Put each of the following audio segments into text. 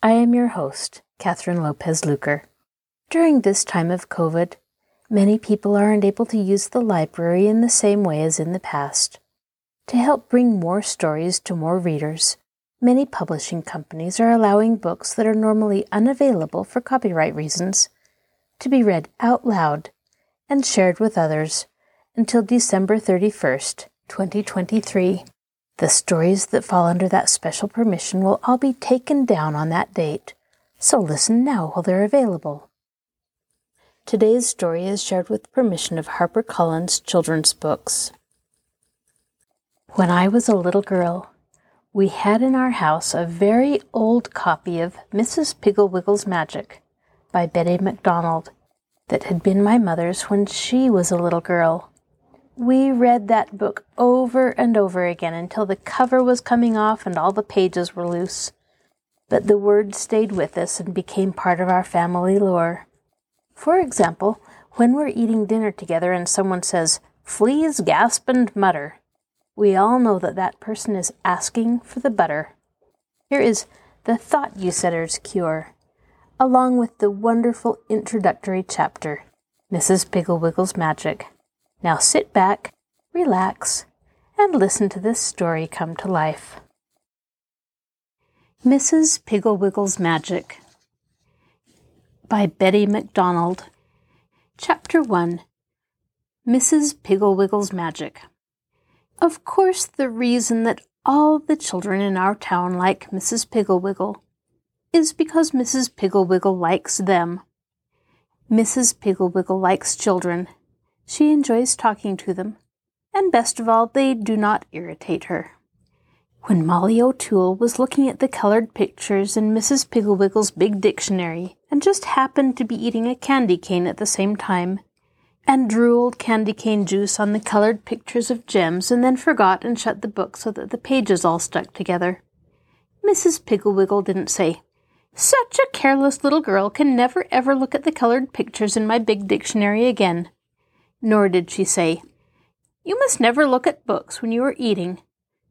I am your host, Catherine Lopez Luker. During this time of COVID, many people aren't able to use the library in the same way as in the past. To help bring more stories to more readers, many publishing companies are allowing books that are normally unavailable for copyright reasons to be read out loud and shared with others until December 31st, 2023. The stories that fall under that special permission will all be taken down on that date, so listen now while they're available. Today's story is shared with permission of HarperCollins Children's Books. When I was a little girl, we had in our house a very old copy of Mrs. Pigglewiggle's Magic by Betty MacDonald that had been my mother's when she was a little girl. We read that book over and over again until the cover was coming off and all the pages were loose. But the words stayed with us and became part of our family lore. For example, when we're eating dinner together and someone says, fleas gasp and mutter, we all know that that person is asking for the butter. Here is the Thought You Saider's Cure, along with the wonderful introductory chapter, Mrs. Pigglewiggle's Magic. Now sit back, relax, and listen to this story come to life. Mrs. Pigglewiggle's Magic by Betty MacDonald. Chapter 1 Mrs. Pigglewiggle's Magic. Of course, the reason that all the children in our town like Mrs. Pigglewiggle is because Mrs. Pigglewiggle likes them. Mrs. Pigglewiggle likes children she enjoys talking to them, and best of all, they do not irritate her. When Molly O'Toole was looking at the colored pictures in Mrs. Pigglewiggle's big dictionary, and just happened to be eating a candy cane at the same time, and drooled candy cane juice on the colored pictures of gems, and then forgot and shut the book so that the pages all stuck together, Mrs. Pigglewiggle didn't say, Such a careless little girl can never ever look at the colored pictures in my big dictionary again nor did she say, You must never look at books when you are eating.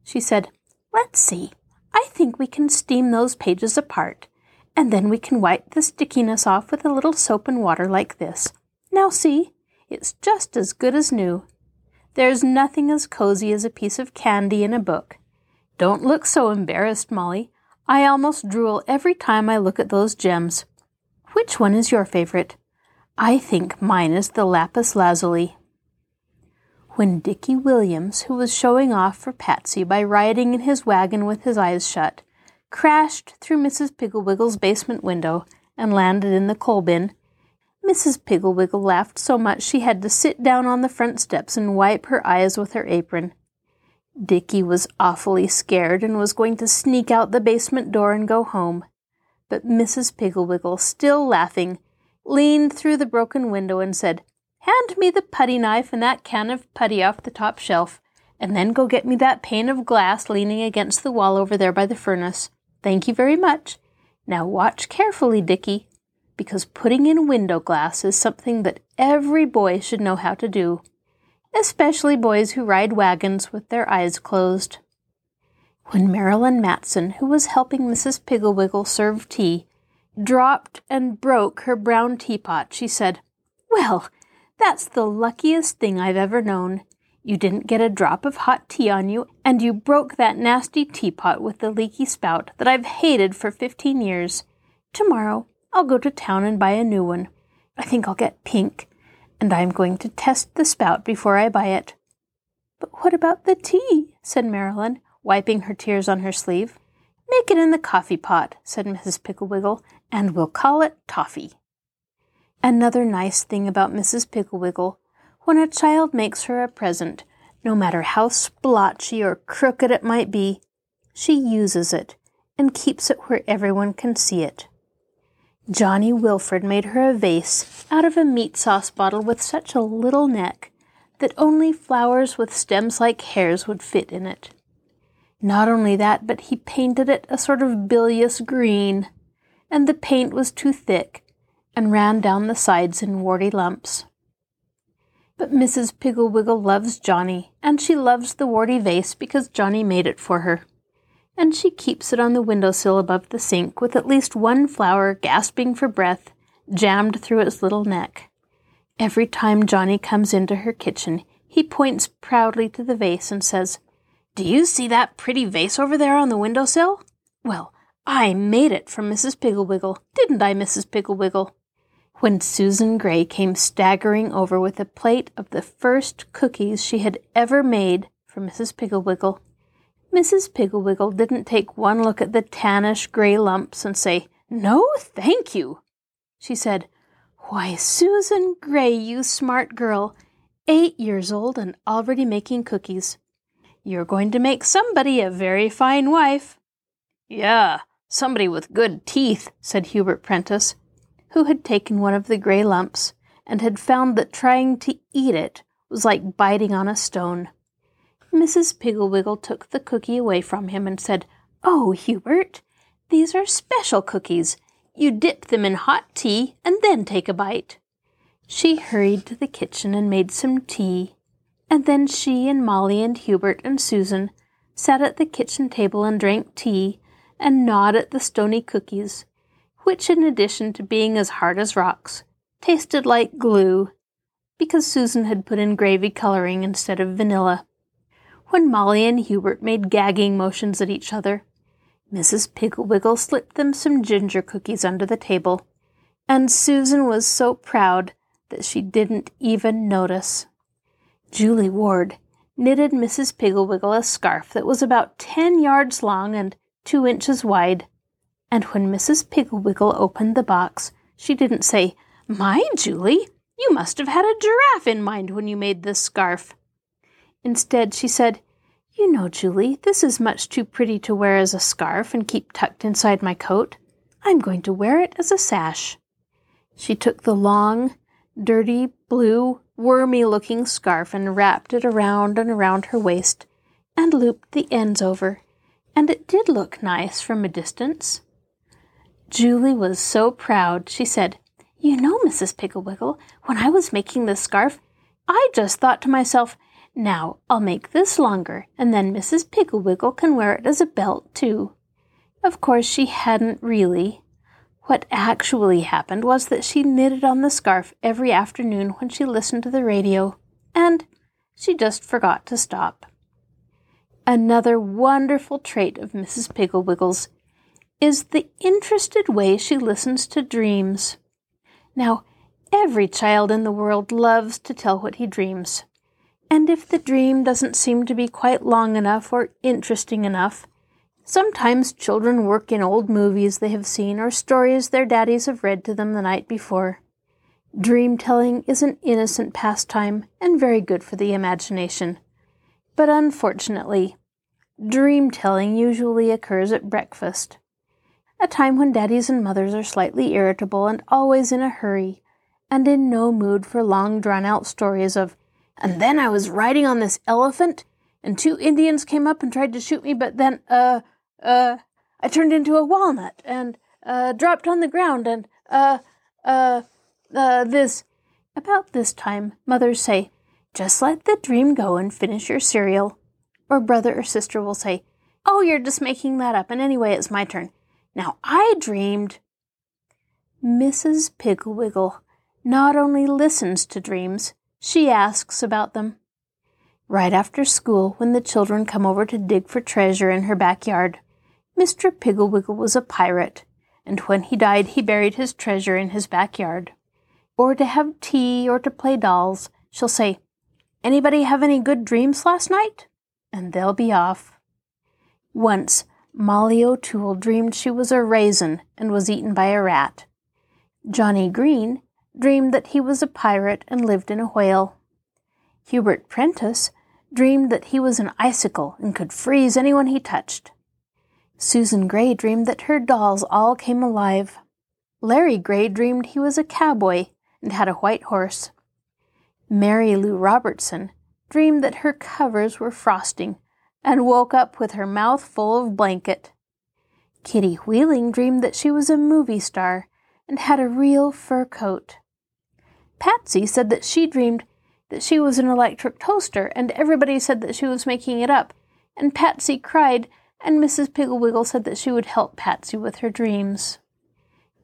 She said, Let's see. I think we can steam those pages apart, and then we can wipe the stickiness off with a little soap and water like this. Now see, it's just as good as new. There's nothing as cozy as a piece of candy in a book. Don't look so embarrassed, Molly. I almost drool every time I look at those gems. Which one is your favorite? I think mine is the lapis lazuli. When Dickie Williams, who was showing off for Patsy by riding in his wagon with his eyes shut, crashed through Mrs. Pigglewiggle's basement window and landed in the coal bin, Mrs. Pigglewiggle laughed so much she had to sit down on the front steps and wipe her eyes with her apron. Dickie was awfully scared and was going to sneak out the basement door and go home. But Mrs. Pigglewiggle, still laughing, leaned through the broken window and said, Hand me the putty knife and that can of putty off the top shelf, and then go get me that pane of glass leaning against the wall over there by the furnace. Thank you very much. Now watch carefully, Dickie, because putting in window glass is something that every boy should know how to do, especially boys who ride wagons with their eyes closed. When Marilyn Matson, who was helping Mrs. Pigglewiggle serve tea, dropped and broke her brown teapot, she said, Well, that's the luckiest thing I've ever known. You didn't get a drop of hot tea on you, and you broke that nasty teapot with the leaky spout that I've hated for fifteen years. Tomorrow I'll go to town and buy a new one. I think I'll get pink, and I'm going to test the spout before I buy it. But what about the tea? said Marilyn, wiping her tears on her sleeve. Make it in the coffee pot, said Mrs. Pigglewiggle, and we'll call it toffee. Another nice thing about Mrs. Pigglewiggle, when a child makes her a present, no matter how splotchy or crooked it might be, she uses it and keeps it where everyone can see it. Johnny Wilfred made her a vase out of a meat sauce bottle with such a little neck that only flowers with stems like hairs would fit in it. Not only that, but he painted it a sort of bilious green, and the paint was too thick and ran down the sides in warty lumps. But Mrs. Piggle-Wiggle loves Johnny, and she loves the warty vase because Johnny made it for her and she keeps it on the windowsill above the sink with at least one flower gasping for breath jammed through its little neck. Every time Johnny comes into her kitchen, he points proudly to the vase and says, Do you see that pretty vase over there on the windowsill? Well, I made it for Mrs. Piggle-Wiggle, didn't I, Mrs. Piggle-Wiggle? When Susan Gray came staggering over with a plate of the first cookies she had ever made for Mrs. Piggle-Wiggle, Mrs. Piggle-Wiggle didn't take one look at the tannish gray lumps and say, No, thank you. She said, Why, Susan Gray, you smart girl, eight years old and already making cookies. You're going to make somebody a very fine wife. Yeah, somebody with good teeth, said Hubert Prentice, who had taken one of the gray lumps and had found that trying to eat it was like biting on a stone. Mrs. Piggle-Wiggle took the cookie away from him and said, Oh, Hubert, these are special cookies. You dip them in hot tea and then take a bite. She hurried to the kitchen and made some tea, and then she and Molly and Hubert and Susan sat at the kitchen table and drank tea and gnawed at the stony cookies, which, in addition to being as hard as rocks, tasted like glue, because Susan had put in gravy coloring instead of vanilla when Molly and Hubert made gagging motions at each other. Mrs. Piggle-Wiggle slipped them some ginger cookies under the table, and Susan was so proud that she didn't even notice. Julie Ward knitted Mrs. Piggle-Wiggle a scarf that was about ten yards long and two inches wide, and when Mrs. Piggle-Wiggle opened the box, she didn't say, My, Julie, you must have had a giraffe in mind when you made this scarf. Instead, she said, You know, Julie, this is much too pretty to wear as a scarf and keep tucked inside my coat. I'm going to wear it as a sash. She took the long, dirty, blue, wormy looking scarf and wrapped it around and around her waist and looped the ends over, and it did look nice from a distance. Julie was so proud, she said, You know, Mrs. Piggle-Wiggle, when I was making this scarf, I just thought to myself, now, I'll make this longer, and then Mrs. Piggle-Wiggle can wear it as a belt, too. Of course, she hadn't really. What actually happened was that she knitted on the scarf every afternoon when she listened to the radio, and she just forgot to stop. Another wonderful trait of Mrs. Piggle-Wiggle's is the interested way she listens to dreams. Now, every child in the world loves to tell what he dreams. And if the dream doesn't seem to be quite long enough or interesting enough, sometimes children work in old movies they have seen or stories their daddies have read to them the night before. Dream telling is an innocent pastime and very good for the imagination. But unfortunately, dream telling usually occurs at breakfast, a time when daddies and mothers are slightly irritable and always in a hurry, and in no mood for long drawn out stories of and then I was riding on this elephant, and two Indians came up and tried to shoot me, but then, uh, uh, I turned into a walnut and, uh, dropped on the ground and, uh, uh, uh, this. About this time, mothers say, just let the dream go and finish your cereal. Or brother or sister will say, oh, you're just making that up, and anyway, it's my turn. Now, I dreamed. Mrs. Piggle-Wiggle not only listens to dreams, she asks about them. Right after school, when the children come over to dig for treasure in her backyard, Mr. Piggle-Wiggle was a pirate, and when he died, he buried his treasure in his backyard. Or to have tea or to play dolls, she'll say, Anybody have any good dreams last night? And they'll be off. Once, Molly O'Toole dreamed she was a raisin and was eaten by a rat. Johnny Green dreamed that he was a pirate and lived in a whale. Hubert Prentice dreamed that he was an icicle and could freeze anyone he touched. Susan Gray dreamed that her dolls all came alive. Larry Gray dreamed he was a cowboy and had a white horse. Mary Lou Robertson dreamed that her covers were frosting and woke up with her mouth full of blanket. Kitty Wheeling dreamed that she was a movie star and had a real fur coat. Patsy said that she dreamed that she was an electric toaster, and everybody said that she was making it up. And Patsy cried, and Mrs. Pigglewiggle said that she would help Patsy with her dreams.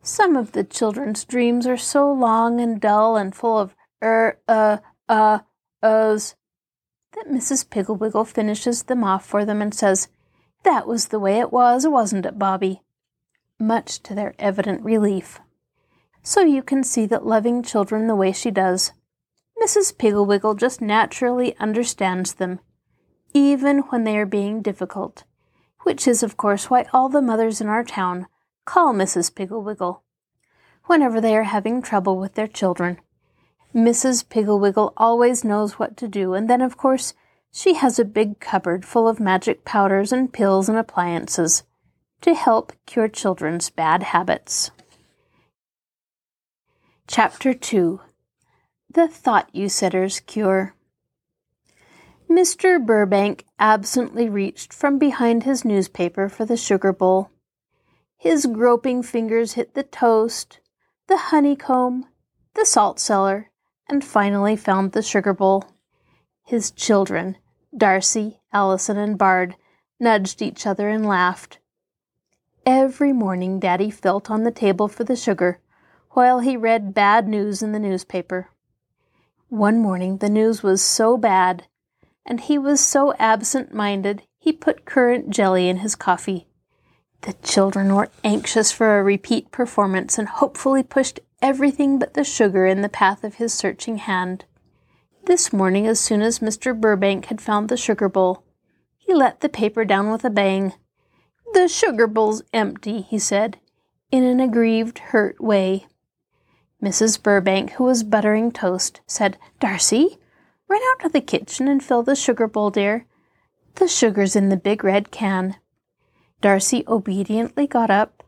Some of the children's dreams are so long and dull and full of er, uh, uh, uhs that Mrs. Pigglewiggle finishes them off for them and says, That was the way it was, wasn't it, Bobby? Much to their evident relief. So you can see that loving children the way she does, Mrs. Pigglewiggle just naturally understands them, even when they are being difficult, which is, of course, why all the mothers in our town call Mrs. Pigglewiggle whenever they are having trouble with their children. Mrs. Pigglewiggle always knows what to do, and then, of course, she has a big cupboard full of magic powders and pills and appliances to help cure children's bad habits. Chapter 2 the Thought You Saider's Cure. Mr. Burbank absently reached from behind his newspaper for the sugar bowl. His groping fingers hit the toast, the honeycomb, the salt cellar, and finally found the sugar bowl. His children, Darcy, Allison, and Bard, nudged each other and laughed. Every morning Daddy felt on the table for the sugar, while he read bad news in the newspaper. One morning the news was so bad, and he was so absent minded he put currant jelly in his coffee. The children were anxious for a repeat performance and hopefully pushed everything but the sugar in the path of his searching hand. This morning, as soon as Mr. Burbank had found the sugar bowl, he let the paper down with a bang. The sugar bowl's empty, he said, in an aggrieved, hurt way. Mrs. Burbank, who was buttering toast, said, Darcy, run out to the kitchen and fill the sugar bowl, dear. The sugar's in the big red can. Darcy obediently got up,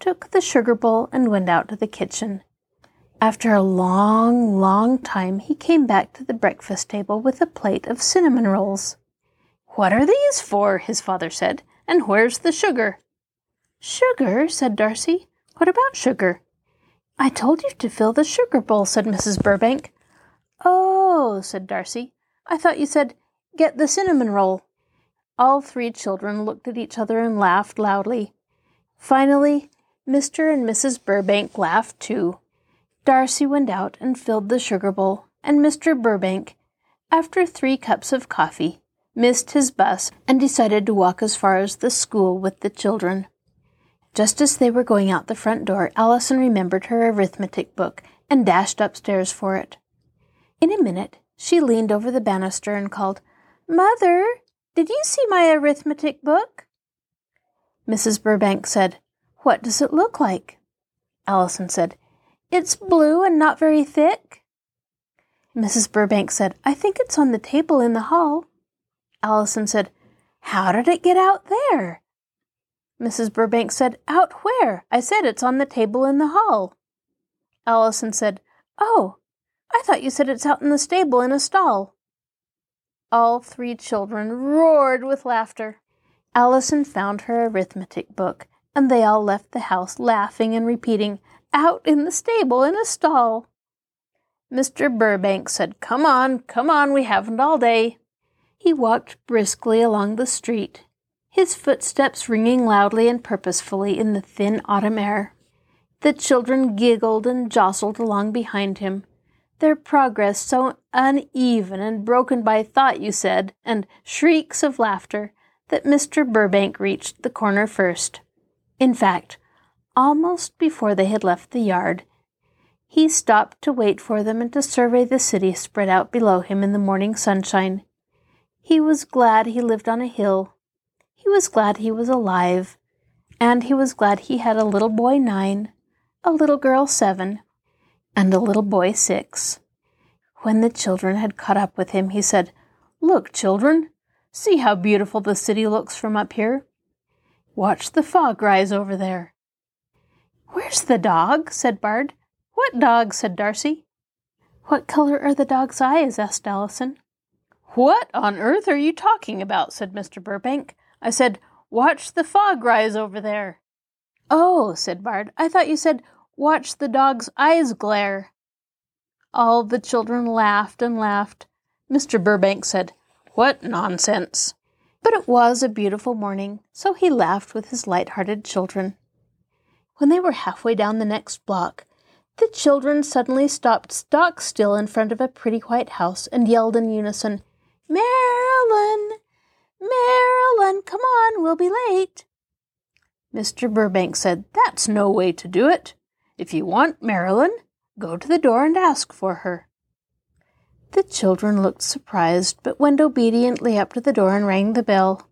took the sugar bowl, and went out to the kitchen. After a long, long time, he came back to the breakfast table with a plate of cinnamon rolls. What are these for? his father said. And where's the sugar? Sugar? said Darcy. What about sugar? I told you to fill the sugar bowl, said Mrs. Burbank. Oh, said Darcy. I thought you said, get the cinnamon roll. All three children looked at each other and laughed loudly. Finally, Mr. and Mrs. Burbank laughed too. Darcy went out and filled the sugar bowl, and Mr. Burbank, after three cups of coffee, missed his bus and decided to walk as far as the school with the children. Just as they were going out the front door, Allison remembered her arithmetic book and dashed upstairs for it. In a minute, she leaned over the banister and called, Mother, did you see my arithmetic book? Mrs. Burbank said, What does it look like? Allison said, It's blue and not very thick. Mrs. Burbank said, I think it's on the table in the hall. Allison said, How did it get out there? Mrs. Burbank said, Out where? I said it's on the table in the hall. Allison said, Oh, I thought you said it's out in the stable in a stall. All three children roared with laughter. Allison found her arithmetic book, and they all left the house laughing and repeating, Out in the stable in a stall. Mr. Burbank said, Come on, come on, we haven't all day. He walked briskly along the street, his footsteps ringing loudly and purposefully in the thin autumn air. The children giggled and jostled along behind him, their progress so uneven and broken by thought, you said, and shrieks of laughter, that Mr. Burbank reached the corner first. In fact, almost before they had left the yard, he stopped to wait for them and to survey the city spread out below him in the morning sunshine. He was glad he lived on a hill he was glad he was alive, and he was glad he had a little boy nine, a little girl seven, and a little boy six. When the children had caught up with him, he said, Look, children, see how beautiful the city looks from up here. Watch the fog rise over there. Where's the dog? said Bard. What dog? said Darcy. What color are the dog's eyes? asked Allison. What on earth are you talking about? said Mr. Burbank. I said, Watch the fog rise over there. Oh, said Bard, I thought you said, Watch the dog's eyes glare. All the children laughed and laughed. Mr. Burbank said, What nonsense! But it was a beautiful morning, so he laughed with his light-hearted children. When they were halfway down the next block, the children suddenly stopped stock still in front of a pretty white house and yelled in unison, Marilyn! Marilyn, come on, we'll be late. Mr. Burbank said, That's no way to do it. If you want Marilyn, go to the door and ask for her. The children looked surprised, but went obediently up to the door and rang the bell.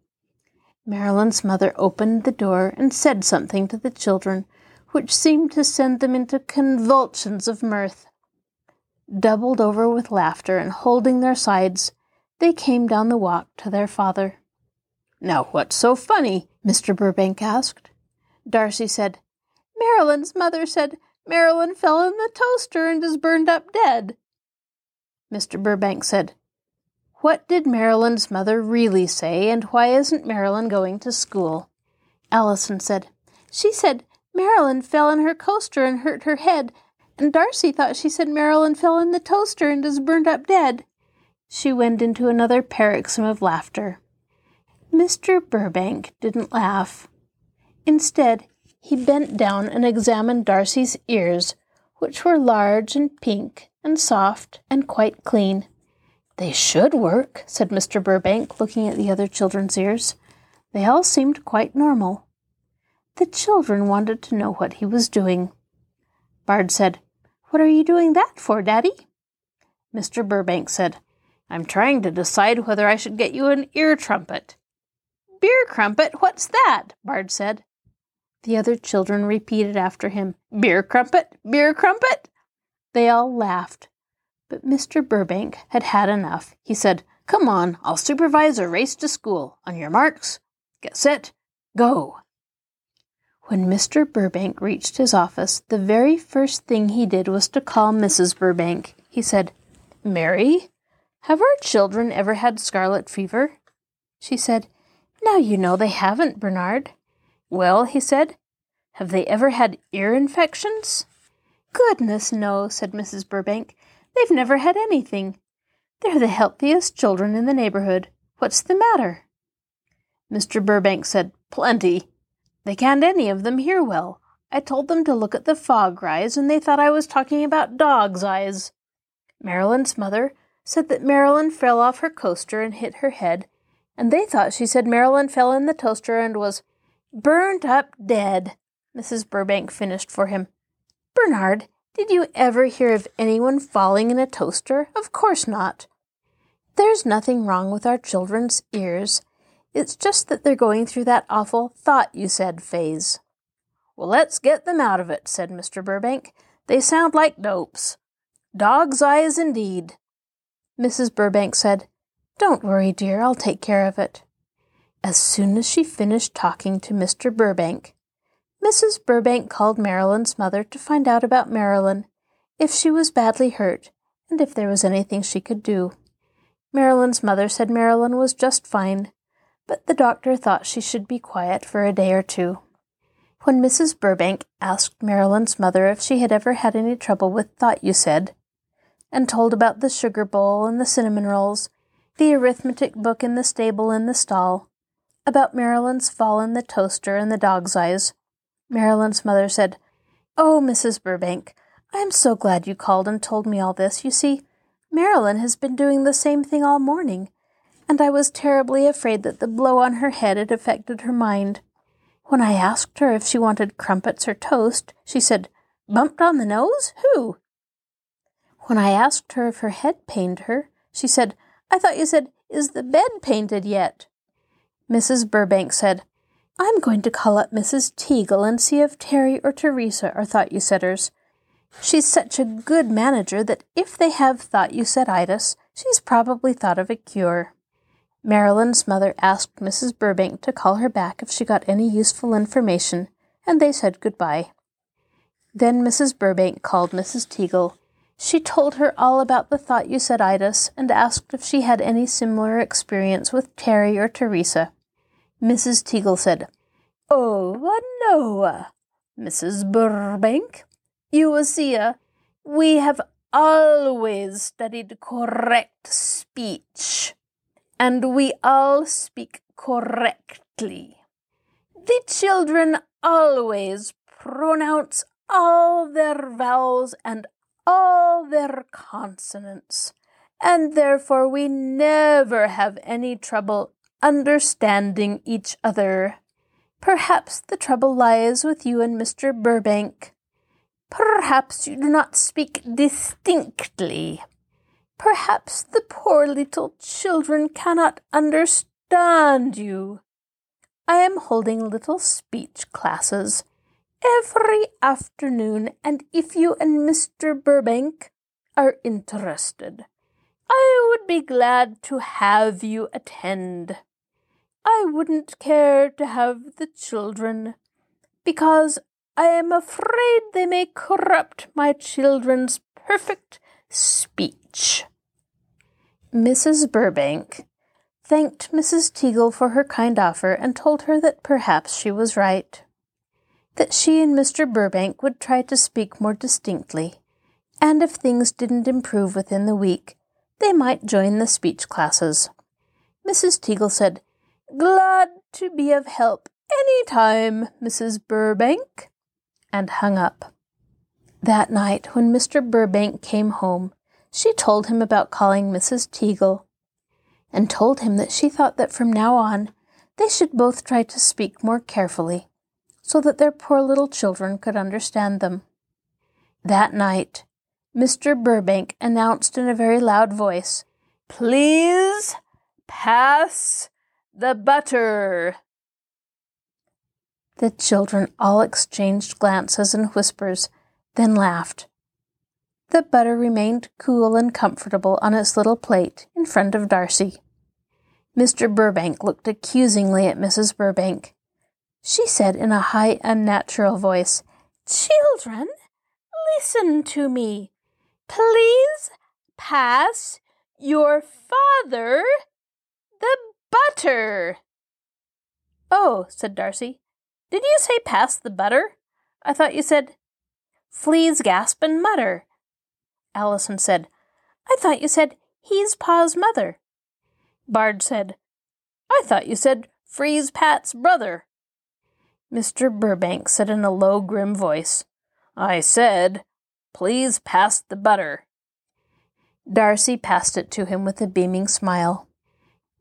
Marilyn's mother opened the door and said something to the children, which seemed to send them into convulsions of mirth. Doubled over with laughter and holding their sides, they came down the walk to their father. Now, what's so funny? Mr. Burbank asked. Darcy said, Marilyn's mother said Marilyn fell in the toaster and is burned up dead. Mr. Burbank said, What did Marilyn's mother really say, and why isn't Marilyn going to school? Allison said, She said Marilyn fell in her coaster and hurt her head, and Darcy thought she said Marilyn fell in the toaster and is burned up dead. She went into another paroxysm of laughter. Mr. Burbank didn't laugh. Instead, he bent down and examined Darcy's ears, which were large and pink and soft and quite clean. They should work, said Mr. Burbank, looking at the other children's ears. They all seemed quite normal. The children wanted to know what he was doing. Bard said, What are you doing that for, Daddy? Mr. Burbank said, I'm trying to decide whether I should get you an ear trumpet. Beer crumpet? What's that? Bard said. The other children repeated after him, Beer crumpet? Beer crumpet? They all laughed. But Mr. Burbank had had enough. He said, Come on, I'll supervise a race to school. On your marks, get set, go. When Mr. Burbank reached his office, the very first thing he did was to call Mrs. Burbank. He said, Mary, have our children ever had scarlet fever? She said, Now you know they haven't, Bernard. Well, he said, have they ever had ear infections? Goodness, no, said Mrs. Burbank. They've never had anything. They're the healthiest children in the neighborhood. What's the matter? Mr. Burbank said, Plenty. They can't any of them hear well. I told them to look at the fog rise, and they thought I was talking about dog's eyes. Marilyn's mother said that Marilyn fell off her coaster and hit her head, and they thought she said Marilyn fell in the toaster and was burned up dead. Mrs. Burbank finished for him. Bernard, did you ever hear of anyone falling in a toaster? Of course not. There's nothing wrong with our children's ears. It's just that they're going through that awful thought you said phase. Well, let's get them out of it, said Mr. Burbank. They sound like dopes. Dog's eyes indeed. Mrs. Burbank said, Don't worry, dear, I'll take care of it. As soon as she finished talking to Mr. Burbank, Mrs. Burbank called Marilyn's mother to find out about Marilyn, if she was badly hurt, and if there was anything she could do. Marilyn's mother said Marilyn was just fine, but the doctor thought she should be quiet for a day or two. When Mrs. Burbank asked Marilyn's mother if she had ever had any trouble with thought you said, and told about the sugar bowl and the cinnamon rolls, the arithmetic book in the stable in the stall, about Marilyn's fall in the toaster and the dog's eyes, Marilyn's mother said, Oh, Mrs. Burbank, I am so glad you called and told me all this. You see, Marilyn has been doing the same thing all morning, and I was terribly afraid that the blow on her head had affected her mind. When I asked her if she wanted crumpets or toast, she said, Bumped on the nose? Who? When I asked her if her head pained her, she said, I thought you said, Is the bed painted yet? Mrs. Burbank said, I'm going to call up Mrs. Teagle and see if Terry or Teresa are thought you saiders. She's such a good manager that if they have thought you said itis, she's probably thought of a cure. Marilyn's mother asked Mrs. Burbank to call her back if she got any useful information, and they said good-bye. Then Mrs. Burbank called Mrs. Teagle. She told her all about the thought you said itis and asked if she had any similar experience with Terry or Teresa. Mrs. Teagle said, Oh, no, Mrs. Burbank. You see, uh, we have always studied correct speech, and we all speak correctly. The children always pronounce all their vowels and all their consonants, and therefore we never have any trouble understanding each other. Perhaps the trouble lies with you and Mr. Burbank. Perhaps you do not speak distinctly. Perhaps the poor little children cannot understand you. I am holding little speech classes every afternoon, and if you and Mr. Burbank are interested, I would be glad to have you attend. I wouldn't care to have the children, because I am afraid they may corrupt my children's perfect speech. Mrs. Burbank thanked Mrs. Teagle for her kind offer and told her that perhaps she was right. That she and Mr. Burbank would try to speak more distinctly, and if things didn't improve within the week, they might join the speech classes. Mrs. Teagle said, Glad to be of help any time, Mrs. Burbank, and hung up. That night, when Mr. Burbank came home, she told him about calling Mrs. Teagle, and told him that she thought that from now on they should both try to speak more carefully, so that their poor little children could understand them. That night, Mr. Burbank announced in a very loud voice, Please pass the butter. The children all exchanged glances and whispers, then laughed. The butter remained cool and comfortable on its little plate in front of Darcy. Mr. Burbank looked accusingly at Mrs. Burbank. She said in a high, unnatural voice, Children, listen to me. Please pass your father the butter. Oh, said Darcy. Did you say pass the butter? I thought you said fleas gasp and mutter. Allison said, I thought you said he's Pa's mother. Bard said, I thought you said freeze Pat's brother. Mr. Burbank said in a low, grim voice, I said, please pass the butter. Darcy passed it to him with a beaming smile.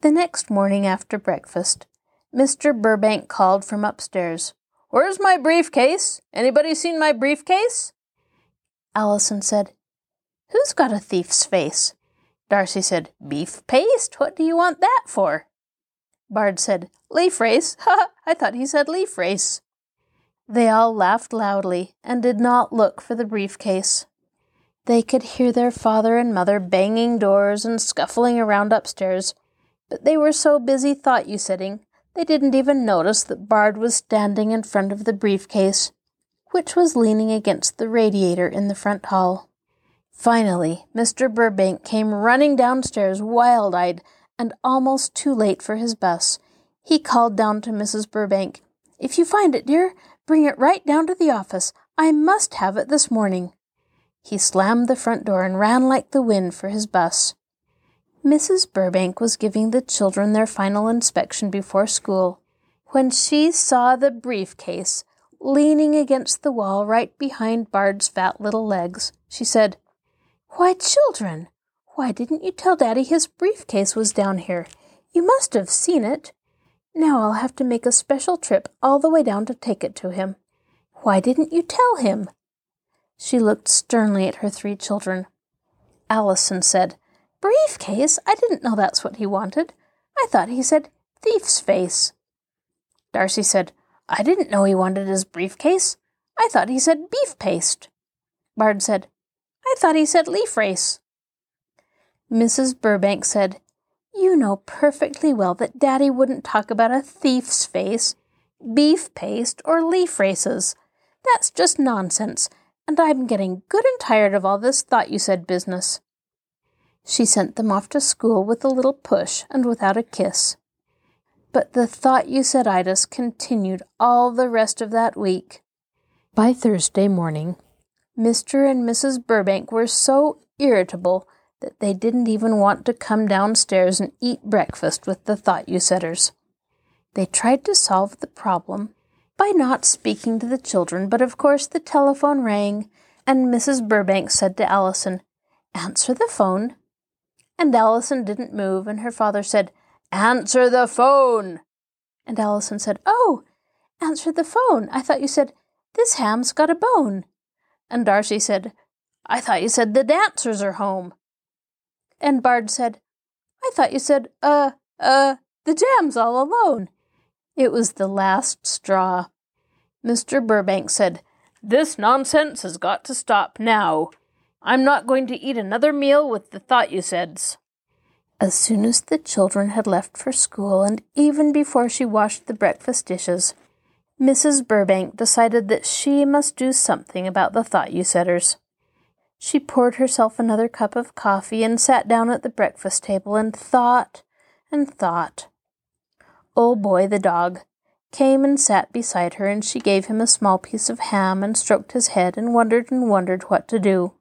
The next morning after breakfast, Mr. Burbank called from upstairs. Where's my briefcase? Anybody seen my briefcase? Allison said, Who's got a thief's face? Darcy said, Beef paste? What do you want that for? Bard said, Leaf race. Ha! I thought he said leaf race. They all laughed loudly and did not look for the briefcase. They could hear their father and mother banging doors and scuffling around upstairs, but they were so busy thought you sitting, they didn't even notice that Bard was standing in front of the briefcase, which was leaning against the radiator in the front hall. Finally, Mr. Burbank came running downstairs, wild eyed and almost too late for his bus. He called down to Mrs. Burbank, If you find it, dear, bring it right down to the office. I must have it this morning. He slammed the front door and ran like the wind for his bus. Mrs. Burbank was giving the children their final inspection before school when she saw the briefcase leaning against the wall right behind Bard's fat little legs. She said, Why, children, why didn't you tell Daddy his briefcase was down here? You must have seen it. Now I'll have to make a special trip all the way down to take it to him. Why didn't you tell him? She looked sternly at her three children. Allison said, Briefcase? I didn't know that's what he wanted. I thought he said thief's face. Darcy said, I didn't know he wanted his briefcase. I thought he said beef paste. Bard said, I thought he said leaf race. Mrs. Burbank said, You know perfectly well that Daddy wouldn't talk about a thief's face, beef paste, or leaf races. That's just nonsense, and I'm getting good and tired of all this thought you said business. She sent them off to school with a little push and without a kiss. But the thought you said itis continued all the rest of that week. By Thursday morning, Mr. and Mrs. Burbank were so irritable that they didn't even want to come downstairs and eat breakfast with the thought you saiders. They tried to solve the problem by not speaking to the children, but of course the telephone rang, and Mrs. Burbank said to Allison, Answer the phone. And Allison didn't move, and her father said, Answer the phone. And Allison said, Oh, answer the phone. I thought you said, This ham's got a bone. And Darcy said, I thought you said the dancers are home. And Bard said, I thought you said, uh, uh, the jam's all alone. It was the last straw. Mr. Burbank said, This nonsense has got to stop now. I'm not going to eat another meal with the thought you saids. As soon as the children had left for school, and even before she washed the breakfast dishes, Mrs. Burbank decided that she must do something about the thought you saiders. She poured herself another cup of coffee and sat down at the breakfast table and thought and thought. Old Boy, the dog, came and sat beside her, and she gave him a small piece of ham and stroked his head and wondered and wondered what to do.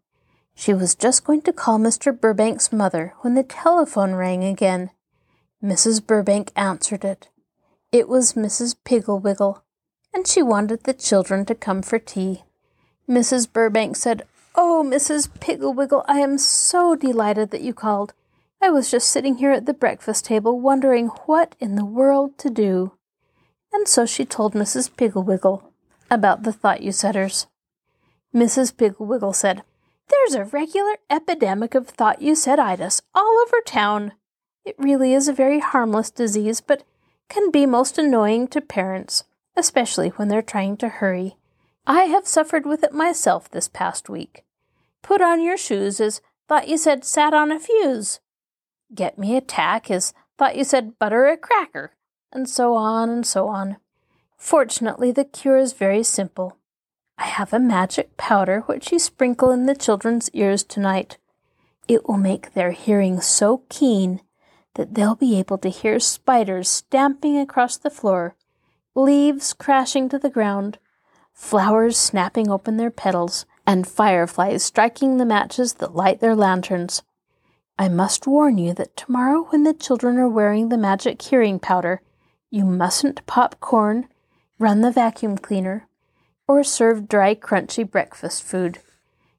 She was just going to call Mr. Burbank's mother when the telephone rang again. Mrs. Burbank answered it. It was Mrs. Pigglewiggle, and she wanted the children to come for tea. Mrs. Burbank said, Oh, Mrs. Pigglewiggle, I am so delighted that you called. I was just sitting here at the breakfast table wondering what in the world to do. And so she told Mrs. Pigglewiggle about the thought you saiders. Mrs. Pigglewiggle said, There's a regular epidemic of thought you itis all over town. It really is a very harmless disease, but can be most annoying to parents, especially when they're trying to hurry. I have suffered with it myself this past week. Put on your shoes as thought you said sat on a fuse get me a tack is thought you said butter a cracker, and so on and so on. Fortunately, the cure is very simple. I have a magic powder which you sprinkle in the children's ears tonight. It will make their hearing so keen that they'll be able to hear spiders stamping across the floor, leaves crashing to the ground, flowers snapping open their petals, and fireflies striking the matches that light their lanterns. I must warn you that tomorrow, when the children are wearing the magic hearing powder, you mustn't pop corn, run the vacuum cleaner, or serve dry, crunchy breakfast food.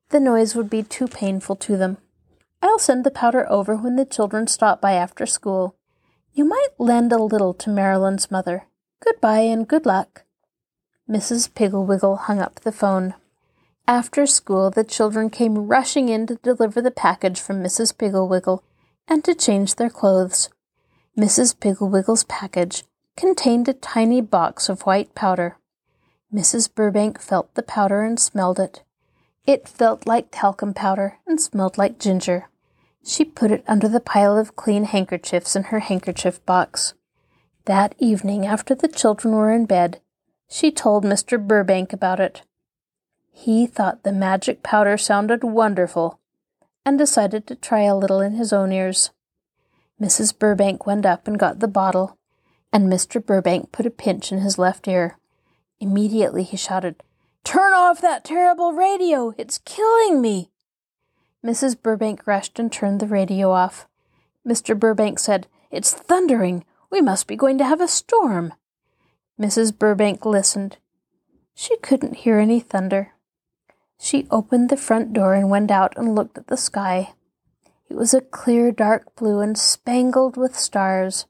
The noise would be too painful to them. I'll send the powder over when the children stop by after school. You might lend a little to Marilyn's mother. Goodbye and good luck. Mrs. Pigglewiggle hung up the phone. After school, the children came rushing in to deliver the package from Mrs. Pigglewiggle and to change their clothes. Mrs. Pigglewiggle's package contained a tiny box of white powder. Mrs. Burbank felt the powder and smelled it. It felt like talcum powder and smelled like ginger. She put it under the pile of clean handkerchiefs in her handkerchief box. That evening, after the children were in bed, she told Mr. Burbank about it. He thought the magic powder sounded wonderful and decided to try a little in his own ears. Mrs. Burbank went up and got the bottle, and Mr. Burbank put a pinch in his left ear. Immediately he shouted, Turn off that terrible radio! It's killing me! Mrs. Burbank rushed and turned the radio off. Mr. Burbank said, It's thundering! We must be going to have a storm! Mrs. Burbank listened. She couldn't hear any thunder. She opened the front door and went out and looked at the sky. It was a clear dark blue and spangled with stars.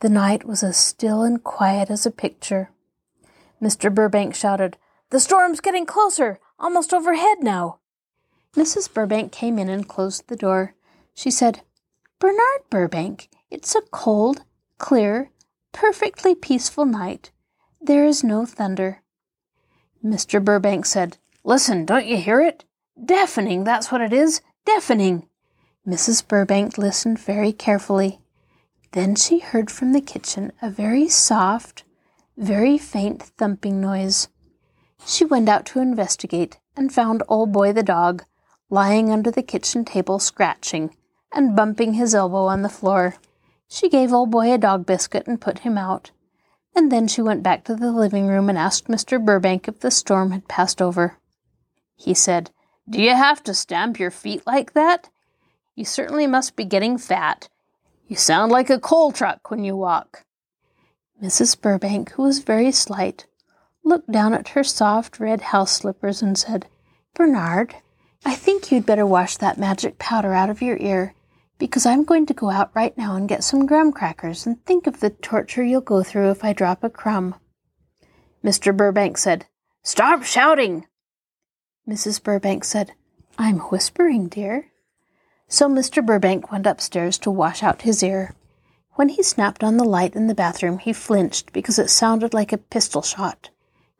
The night was as still and quiet as a picture. Mr. Burbank shouted, The storm's getting closer, almost overhead now. Mrs. Burbank came in and closed the door. She said, Bernard Burbank, it's a cold, clear, perfectly peaceful night. There is no thunder. Mr. Burbank said, Listen, don't you hear it? Deafening, that's what it is. Deafening. Mrs. Burbank listened very carefully. Then she heard from the kitchen a very soft, very faint thumping noise. She went out to investigate and found Old Boy the dog lying under the kitchen table scratching and bumping his elbow on the floor. She gave Old Boy a dog biscuit and put him out, and then she went back to the living room and asked Mr. Burbank if the storm had passed over. He said, Do you have to stamp your feet like that? You certainly must be getting fat. You sound like a coal truck when you walk. Mrs. Burbank, who was very slight, looked down at her soft red house slippers and said, Bernard, I think you'd better wash that magic powder out of your ear, because I'm going to go out right now and get some graham crackers and think of the torture you'll go through if I drop a crumb. Mr. Burbank said, Stop shouting! Mrs. Burbank said, I'm whispering, dear. So Mr. Burbank went upstairs to wash out his ear. When he snapped on the light in the bathroom, he flinched because it sounded like a pistol shot.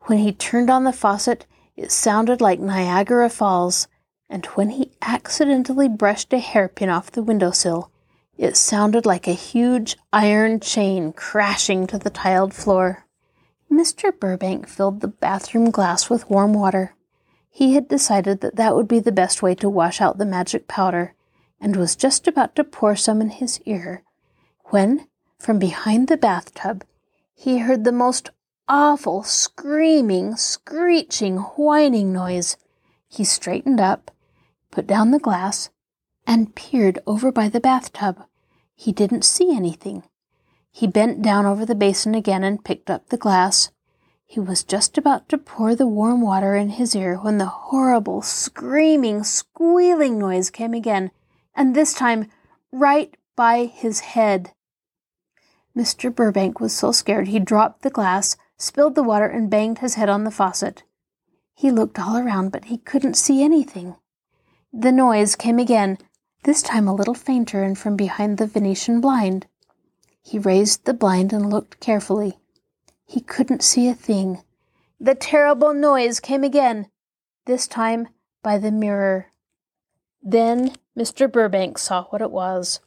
When he turned on the faucet, it sounded like Niagara Falls, and when he accidentally brushed a hairpin off the windowsill, it sounded like a huge iron chain crashing to the tiled floor. Mr. Burbank filled the bathroom glass with warm water. He had decided that that would be the best way to wash out the magic powder, and was just about to pour some in his ear when, from behind the bathtub, he heard the most awful screaming, screeching, whining noise. He straightened up, put down the glass, and peered over by the bathtub. He didn't see anything. He bent down over the basin again and picked up the glass. He was just about to pour the warm water in his ear when the horrible, screaming, squealing noise came again, and this time right by his head. Mr. Burbank was so scared he dropped the glass, spilled the water, and banged his head on the faucet. He looked all around, but he couldn't see anything. The noise came again, this time a little fainter and from behind the Venetian blind. He raised the blind and looked carefully. He couldn't see a thing. The terrible noise came again, this time by the mirror. Then Mr. Burbank saw what it was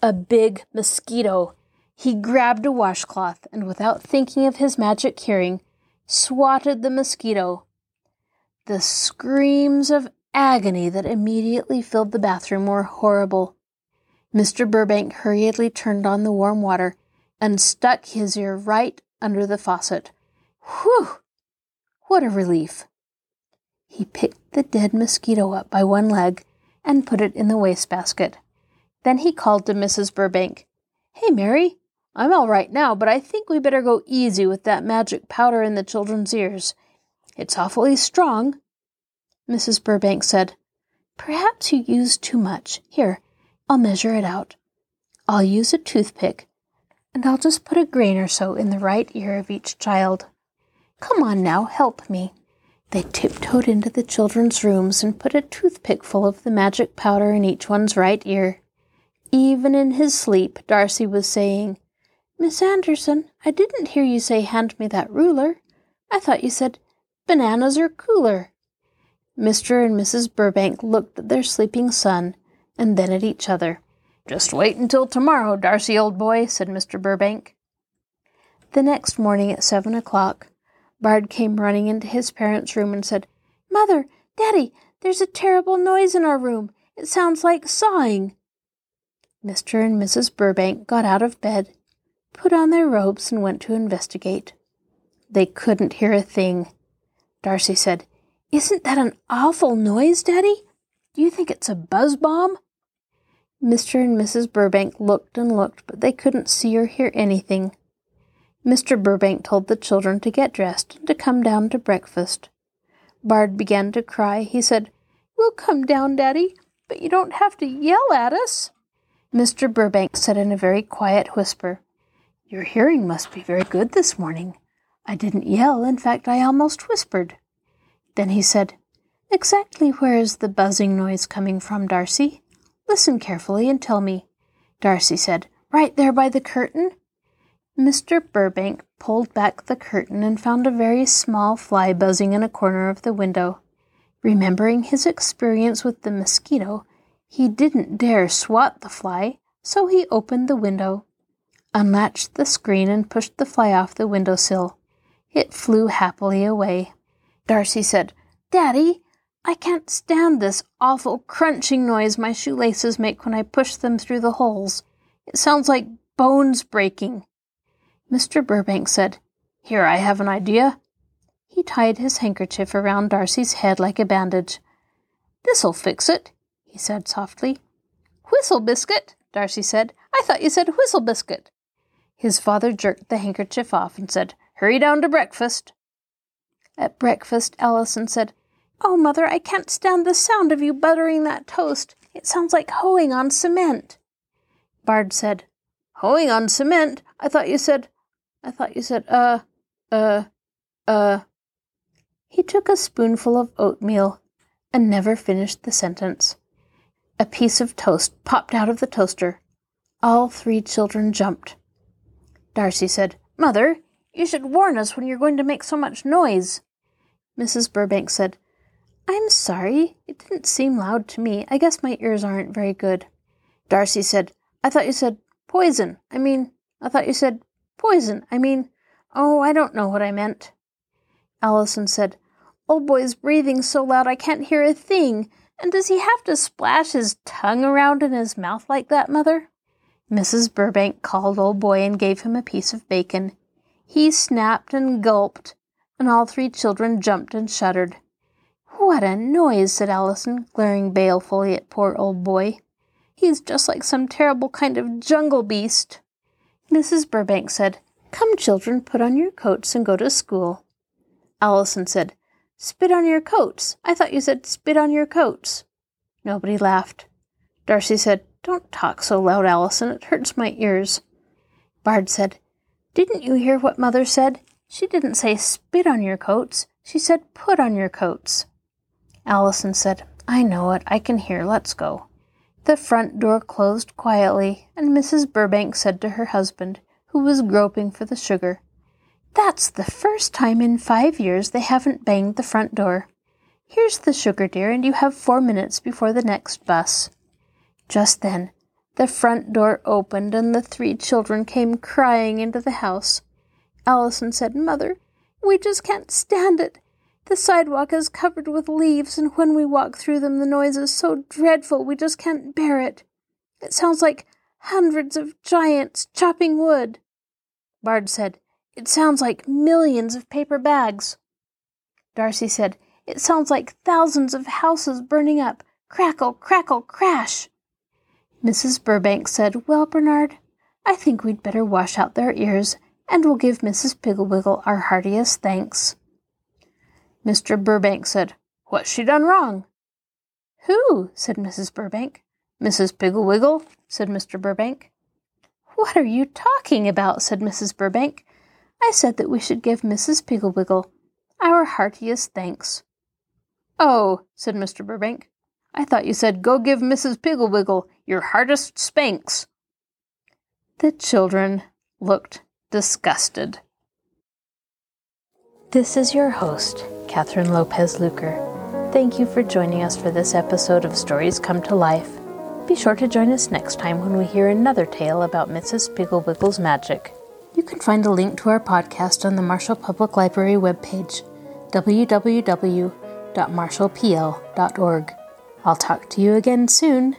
a big mosquito he grabbed a washcloth and, without thinking of his magic hearing, swatted the mosquito. The screams of agony that immediately filled the bathroom were horrible. Mr. Burbank hurriedly turned on the warm water and stuck his ear right under the faucet. Whew! What a relief! He picked the dead mosquito up by one leg and put it in the wastebasket. Then he called to Mrs. Burbank. Hey, Mary, I'm all right now, but I think we better go easy with that magic powder in the children's ears. It's awfully strong. Mrs. Burbank said, Perhaps you used too much. Here, I'll measure it out. I'll use a toothpick, and I'll just put a grain or so in the right ear of each child. Come on now, help me. They tiptoed into the children's rooms and put a toothpick full of the magic powder in each one's right ear. Even in his sleep, Darcy was saying, Miss Anderson, I didn't hear you say hand me that ruler. I thought you said bananas are cooler. Mr. and Mrs. Burbank looked at their sleeping son and then at each other. Just wait until tomorrow, Darcy, old boy, said Mr. Burbank. The next morning at seven o'clock, Bard came running into his parents' room and said, Mother, Daddy, there's a terrible noise in our room. It sounds like sawing. Mr. and Mrs. Burbank got out of bed put on their robes, and went to investigate. They couldn't hear a thing. Darcy said, Isn't that an awful noise, Daddy? Do you think it's a buzz bomb? Mr. and Mrs. Burbank looked and looked, but they couldn't see or hear anything. Mr. Burbank told the children to get dressed and to come down to breakfast. Bard began to cry. He said, We'll come down, Daddy, but you don't have to yell at us. Mr. Burbank said in a very quiet whisper, your hearing must be very good this morning. I didn't yell, in fact, I almost whispered. Then he said, Exactly where is the buzzing noise coming from, Darcy? Listen carefully and tell me. Darcy said, Right there by the curtain. Mr. Burbank pulled back the curtain and found a very small fly buzzing in a corner of the window. Remembering his experience with the mosquito, he didn't dare swat the fly, so he opened the window unlatched the screen, and pushed the fly off the window sill. It flew happily away. Darcy said, Daddy, I can't stand this awful crunching noise my shoelaces make when I push them through the holes. It sounds like bones breaking. Mr. Burbank said, Here, I have an idea. He tied his handkerchief around Darcy's head like a bandage. This'll fix it, he said softly. Whistle biscuit, Darcy said. I thought you said whistle biscuit. His father jerked the handkerchief off and said, Hurry down to breakfast. At breakfast, Allison said, Oh, mother, I can't stand the sound of you buttering that toast. It sounds like hoeing on cement. Bard said, Hoeing on cement? I thought you said, I thought you said, uh, uh, uh. He took a spoonful of oatmeal and never finished the sentence. A piece of toast popped out of the toaster. All three children jumped. Darcy said, Mother, you should warn us when you're going to make so much noise. Mrs. Burbank said, I'm sorry. It didn't seem loud to me. I guess my ears aren't very good. Darcy said, I thought you said poison. I mean, I thought you said poison. I mean, oh, I don't know what I meant. Allison said, Old boy's breathing so loud I can't hear a thing. And does he have to splash his tongue around in his mouth like that, Mother? Mrs. Burbank called old boy and gave him a piece of bacon. He snapped and gulped, and all three children jumped and shuddered. What a noise, said Allison, glaring balefully at poor old boy. He's just like some terrible kind of jungle beast. Mrs. Burbank said, Come, children, put on your coats and go to school. Allison said, Spit on your coats. I thought you said spit on your coats. Nobody laughed. Darcy said, Don't talk so loud, Allison. It hurts my ears. Bard said, Didn't you hear what Mother said? She didn't say spit on your coats. She said put on your coats. Allison said, I know it. I can hear. Let's go. The front door closed quietly, and Mrs. Burbank said to her husband, who was groping for the sugar, That's the first time in five years they haven't banged the front door. Here's the sugar, dear, and you have four minutes before the next bus. Just then, the front door opened, and the three children came crying into the house. Allison said, Mother, we just can't stand it. The sidewalk is covered with leaves, and when we walk through them, the noise is so dreadful we just can't bear it. It sounds like hundreds of giants chopping wood. Bard said, It sounds like millions of paper bags. Darcy said, It sounds like thousands of houses burning up. Crackle, crackle, crash. Mrs. Burbank said, Well, Bernard, I think we'd better wash out their ears, and we'll give Mrs. Piggle-Wiggle our heartiest thanks. Mr. Burbank said, What's she done wrong? Who? said Mrs. Burbank. Mrs. Piggle-Wiggle, said Mr. Burbank. What are you talking about? said Mrs. Burbank. I said that we should give Mrs. Piggle-Wiggle our heartiest thanks. Oh, said Mr. Burbank. I thought you said go give Mrs. Piggle-Wiggle your hardest spanks. The children looked disgusted. This is your host, Catherine Lopez Luker. Thank you for joining us for this episode of Stories Come to Life. Be sure to join us next time when we hear another tale about Mrs. Piggle-Wiggle's magic. You can find a link to our podcast on the Marshall Public Library webpage, www.marshallpl.org. I'll talk to you again soon.